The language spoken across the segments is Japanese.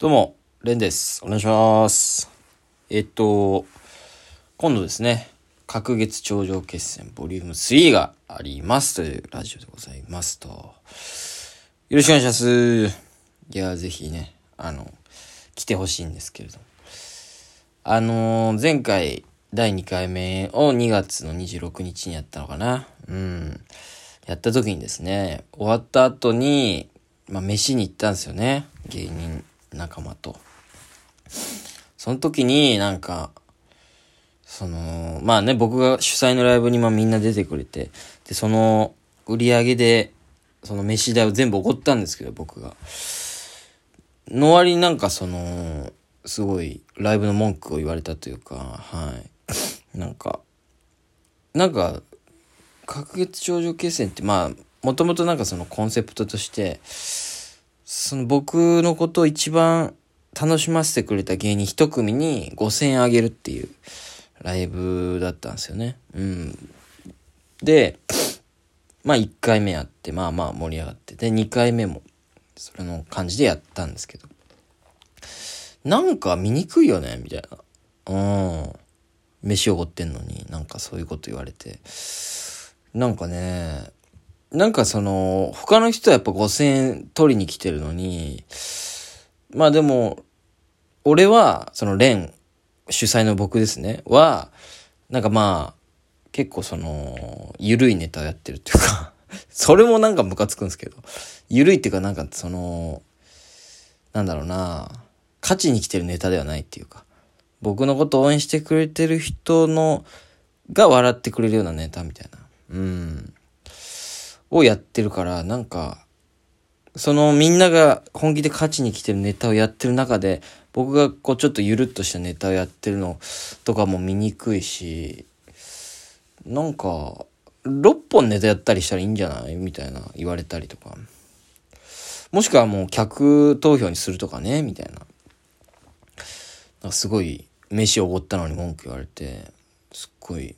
どうも、レンです。お願いします。えっと、今度ですね、隔月頂上決戦ボリューム3がありますというラジオでございますと。よろしくお願いします。いや、ぜひね、あの、来てほしいんですけれども。あのー前回、第2回目を2月の26日にやったのかな。うん。やった時にですね、終わった後に、まあ、飯に行ったんですよね。芸人仲間と。その時になんか、その、まあね、僕が主催のライブにまあみんな出てくれて、で、その売り上げで、その飯代を全部おごったんですけど、僕が。の割になんかその、すごいライブの文句を言われたというか、はい。なんか、なんか、隔月頂上決戦ってまあ、もともとなんかそのコンセプトとして、その僕のことを一番楽しませてくれた芸人一組に5000円あげるっていうライブだったんですよね。うん。で、まあ1回目やって、まあまあ盛り上がって、で2回目もそれの感じでやったんですけど、なんか見にくいよねみたいな。うん。飯おごってんのになんかそういうこと言われて。なんかね、なんかその、他の人はやっぱ5000円取りに来てるのに、まあでも、俺は、その、レン、主催の僕ですね、は、なんかまあ、結構その、ゆるいネタをやってるっていうか、それもなんかムカつくんですけど、ゆるいっていうかなんかその、なんだろうな、勝ちに来てるネタではないっていうか、僕のこと応援してくれてる人の、が笑ってくれるようなネタみたいな。うん。をやってるから、なんか、そのみんなが本気で勝ちに来てるネタをやってる中で、僕がこうちょっとゆるっとしたネタをやってるのとかも見にくいし、なんか、6本ネタやったりしたらいいんじゃない？みたいな言われたりとか。もしくはもう客投票にするとかね？みたいな。なんかすごい飯をおごったのに文句言われて、すっごい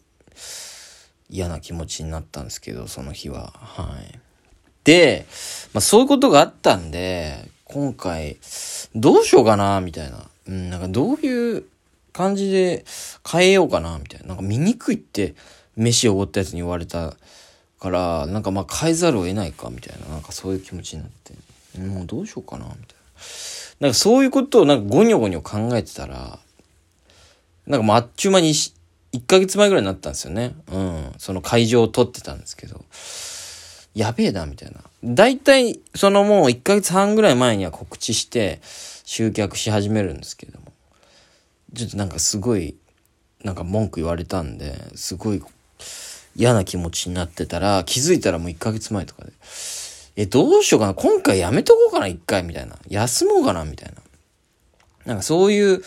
嫌な気持ちになったんですけど、その日は。はい。で、まあそういうことがあったんで、今回、どうしようかな、みたいな。うん、なんかどういう感じで変えようかな、みたいな。なんか見にくいって、飯をおごったやつに言われたから、なんかまあ変えざるを得ないか、みたいな。なんかそういう気持ちになって。もうどうしようかな、みたいな。なんかそういうことをなんかゴニョゴニョ考えてたら、なんかもうあっちゅう間に1ヶ月前ぐらいになったんですよね。うん。その会場を取ってたんですけど。やべえな、みたいな。大体、そのもう1ヶ月半ぐらい前には告知して、集客し始めるんですけども。ちょっとなんかすごい、なんか文句言われたんで、すごい嫌な気持ちになってたら、気づいたらもう1ヶ月前とかで。え、どうしようかな。今回やめとこうかな、1回、みたいな。休もうかな、みたいな。なんかそういう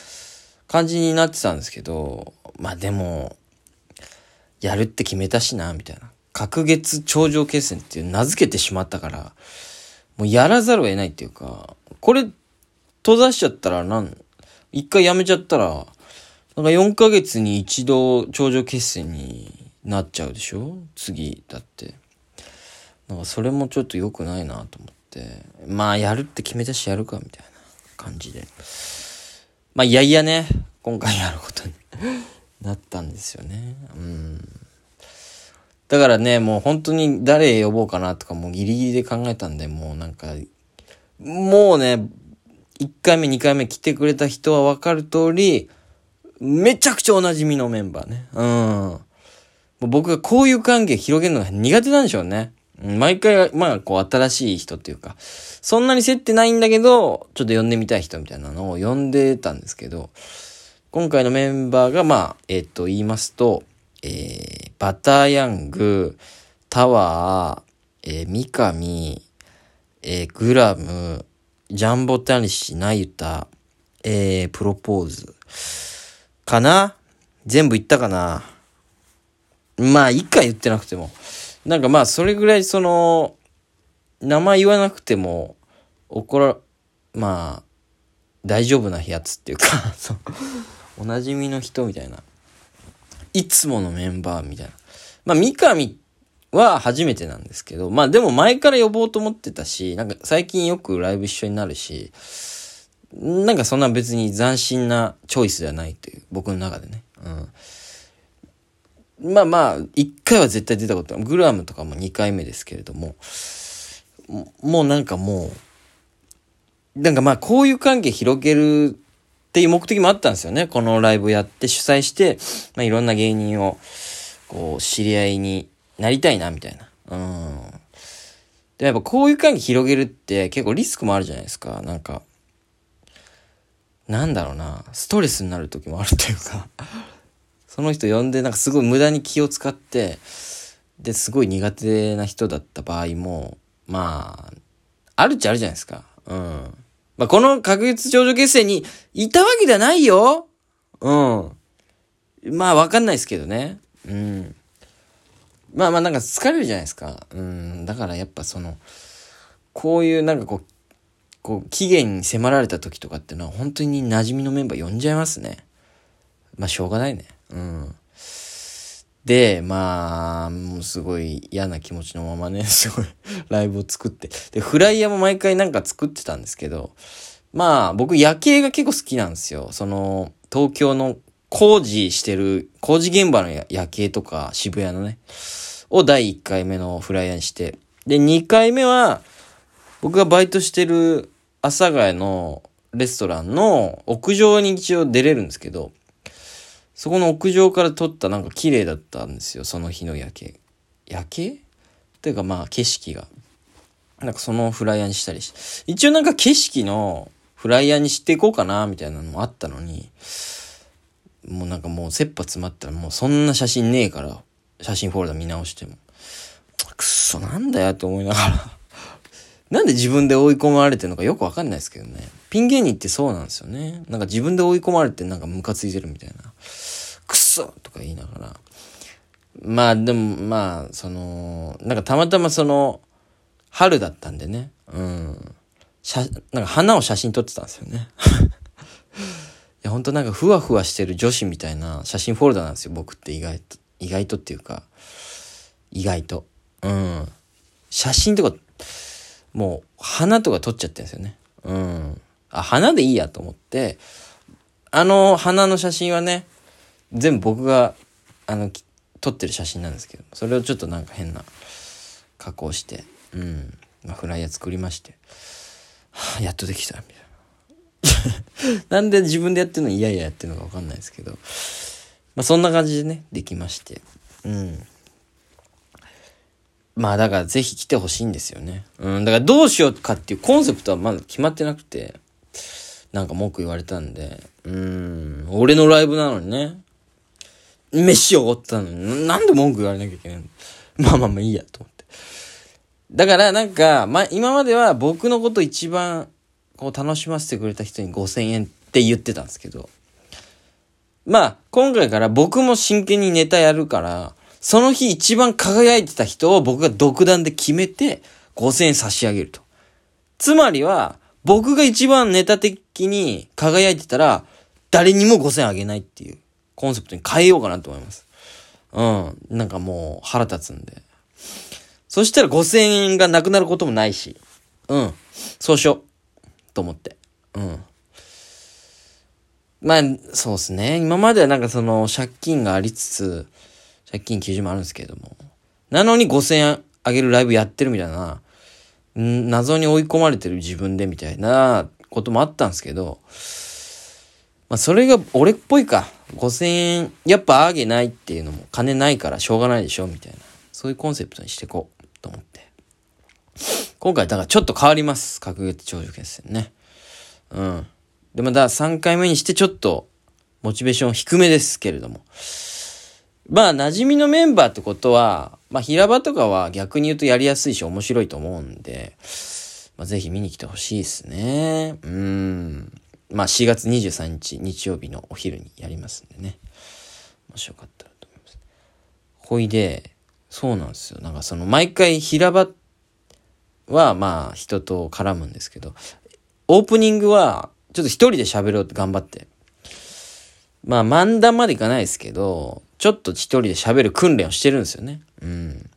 感じになってたんですけど、まあでも、やるって決めたしな、みたいな。隔月頂上決戦っていう名付けてしまったから、もうやらざるを得ないっていうか、これ、閉ざしちゃったらなん、一回やめちゃったら、なんか4ヶ月に一度頂上決戦になっちゃうでしょ？次、だって。なんかそれもちょっと良くないなと思って。まあやるって決めたしやるかみたいな感じで。まあいやいやね、今回やることになったんですよね。うん。だからね、もう本当に誰呼ぼうかなとかもうギリギリで考えたんで、もうなんか、もうね、1回目2回目来てくれた人はわかる通り、めちゃくちゃお馴染みのメンバーね。うん。もう僕がこういう関係広げるのが苦手なんでしょうね。毎回、まあ、こう、新しい人っていうか、そんなに接ってないんだけど、ちょっと呼んでみたい人みたいなのを呼んでたんですけど、今回のメンバーが、まあ、えっ、と、言いますと、えー、バターヤング、タワー、えー、三上、えー、グラム、ジャンボタニシ、ナユタ、えー、プロポーズ。かな？全部言ったかな？まあ、一回言ってなくても。なんかまあ、それぐらいその、名前言わなくても、怒ら、まあ、大丈夫なやつっていうか、おなじみの人みたいな。いつものメンバーみたいな。まあ、三上は初めてなんですけど、まあでも前から呼ぼうと思ってたし、なんか最近よくライブ一緒になるし、なんかそんな別に斬新なチョイスではないという、僕の中でね。うん。まあまあ、1回は絶対出たことグルアムとかも2回目ですけれども、もうなんかもう、なんかまあ交友関係広げるっていう目的もあったんですよね。このライブやって主催して、まあいろんな芸人を、こう、知り合いになりたいな、みたいな。うん。で、やっぱ交友関係広げるって結構リスクもあるじゃないですか。なんか、なんだろうな、ストレスになる時もあるというか その人呼んでなんかすごい無駄に気を使って、で、すごい苦手な人だった場合も、まあ、あるっちゃあるじゃないですか。うん。まあ、この確実頂上決戦にいたわけではないようん。まあ、わかんないですけどね。うん。まあまあなんか疲れるじゃないですか。うん。だからやっぱその、こういうなんかこう、こう、期限に迫られた時とかっていうのは本当に馴染みのメンバー呼んじゃいますね。まあしょうがないね。うん。で、まあ、もうすごい嫌な気持ちのままね、すごいライブを作って。で、フライヤーも毎回なんか作ってたんですけど、まあ、僕夜景が結構好きなんですよ。その、東京の工事してる、工事現場の夜景とか渋谷のね、を第1回目のフライヤーにして。で、2回目は、僕がバイトしてる阿佐ヶ谷のレストランの屋上に一応出れるんですけど、そこの屋上から撮ったなんか綺麗だったんですよ、その日の夜景。夜景？というかまあ景色が。なんかそのフライヤーにしたりして。一応なんか景色のフライヤーにしていこうかな、みたいなのもあったのに、もうなんかもう切羽詰まったらもうそんな写真ねえから、写真フォルダ見直しても。くっそなんだよと思いながらなんで自分で追い込まれてるのかよくわかんないですけどね。ピン芸人ってそうなんですよね。なんか自分で追い込まれてなんかムカついてるみたいな。くっそとか言いながら。まあでもまあ、その、なんかたまたまその、春だったんでね。うん。写、なんか花を写真撮ってたんですよね。いや、ほんとなんかふわふわしてる女子みたいな写真フォルダなんですよ。僕って意外と。意外とっていうか、意外と。うん。写真とかもう花とか撮っちゃってるんですよね。うん。あ、花でいいやと思って、あの花の写真はね、全部僕が、あの、撮ってる写真なんですけど、それをちょっとなんか変な加工して、うん。まあ、フライヤー作りまして、やっとできた、みたいな。なんで自分でやってるの嫌々やってるのかわかんないですけど、まあそんな感じでね、できまして、うん。まあだからぜひ来てほしいんですよね。うん、だからどうしようかっていうコンセプトはまだ決まってなくて、なんか文句言われたんで、うん、俺のライブなのにね、飯をおったのに、なんで文句言われなきゃいけないの？まあまあまあいいやと思って。だからなんか、まあ今までは僕のこと一番こう楽しませてくれた人に5000円って言ってたんですけど、まあ今回から僕も真剣にネタやるから、その日一番輝いてた人を僕が独断で決めて5000円差し上げると。つまりは、僕が一番ネタ的に輝いてたら、誰にも5000あげないっていうコンセプトに変えようかなと思います。うん。なんかもう腹立つんで。そしたら5000円がなくなることもないし。うん。そうしよう。と思って。うん。まあ、そうですね。今まではなんかその借金がありつつ、借金90万あるんですけれども。なのに5000円あげるライブやってるみたいな、謎に追い込まれてる自分でみたいなこともあったんですけど、まあそれが俺っぽいか。5000円、やっぱあげないっていうのも金ないからしょうがないでしょみたいな。そういうコンセプトにしていこうと思って。今回だからちょっと変わります。格月長寿決戦ね。うん。で、まだ3回目にしてちょっとモチベーション低めですけれども。まあ、馴染みのメンバーってことは、まあ、平場とかは逆に言うとやりやすいし面白いと思うんで、まあ、ぜひ見に来てほしいですね。うん。まあ、4月23日、日曜日のお昼にやりますんでね。もしよかったらと思います。ほいで、そうなんですよ。なんかその、毎回平場は、まあ、人と絡むんですけど、オープニングは、ちょっと一人で喋ろうって頑張って。まあ、漫談までいかないですけど、ちょっと一人で喋る訓練をしてるんですよね。うん。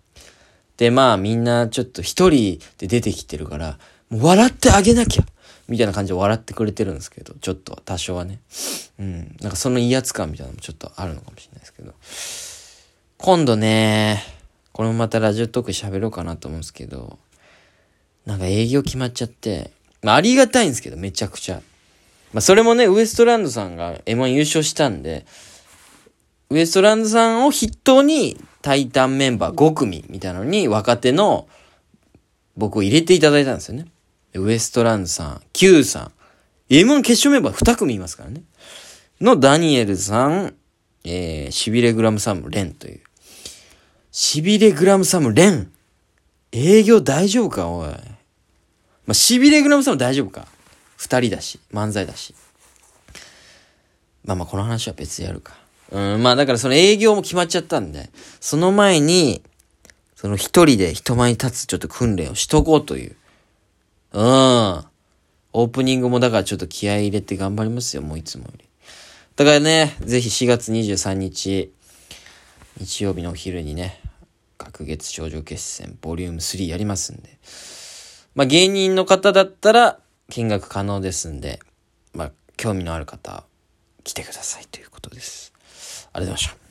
で、まあみんなちょっと一人で出てきてるから、もう笑ってあげなきゃ。みたいな感じで笑ってくれてるんですけど、ちょっと多少はね。うん。なんかその威圧感みたいなのもちょっとあるのかもしれないですけど。今度ね、これもまたラジオトーク喋ろうかなと思うんですけど、なんか営業決まっちゃって、まあありがたいんですけど、めちゃくちゃ。まあそれもね、ウエストランドさんが M1 優勝したんで、ウエストランドさんを筆頭に、タイタンメンバー5組みたいなのに若手の僕を入れていただいたんですよね。ウエストランドさん、Q さん、M1 決勝メンバー2組いますからね。のダニエルさん、えー、シビレグラムサムレンという。シビレグラムサムレン営業大丈夫かおい。まあ、シビレグラムサム大丈夫か二人だし、漫才だし。まあまあ、この話は別でやるか。うん、まあだからその営業も決まっちゃったんで、その前に、その一人で人前に立つちょっと訓練をしとこうという。うん。オープニングもだからちょっと気合入れて頑張りますよ、もういつもより。だからね、ぜひ4月23日、日曜日のお昼にね、隔月頂上決戦ボリューム3やりますんで。まあ芸人の方だったら見学可能ですんで、まあ興味のある方、来てくださいということです。ありがとうございました。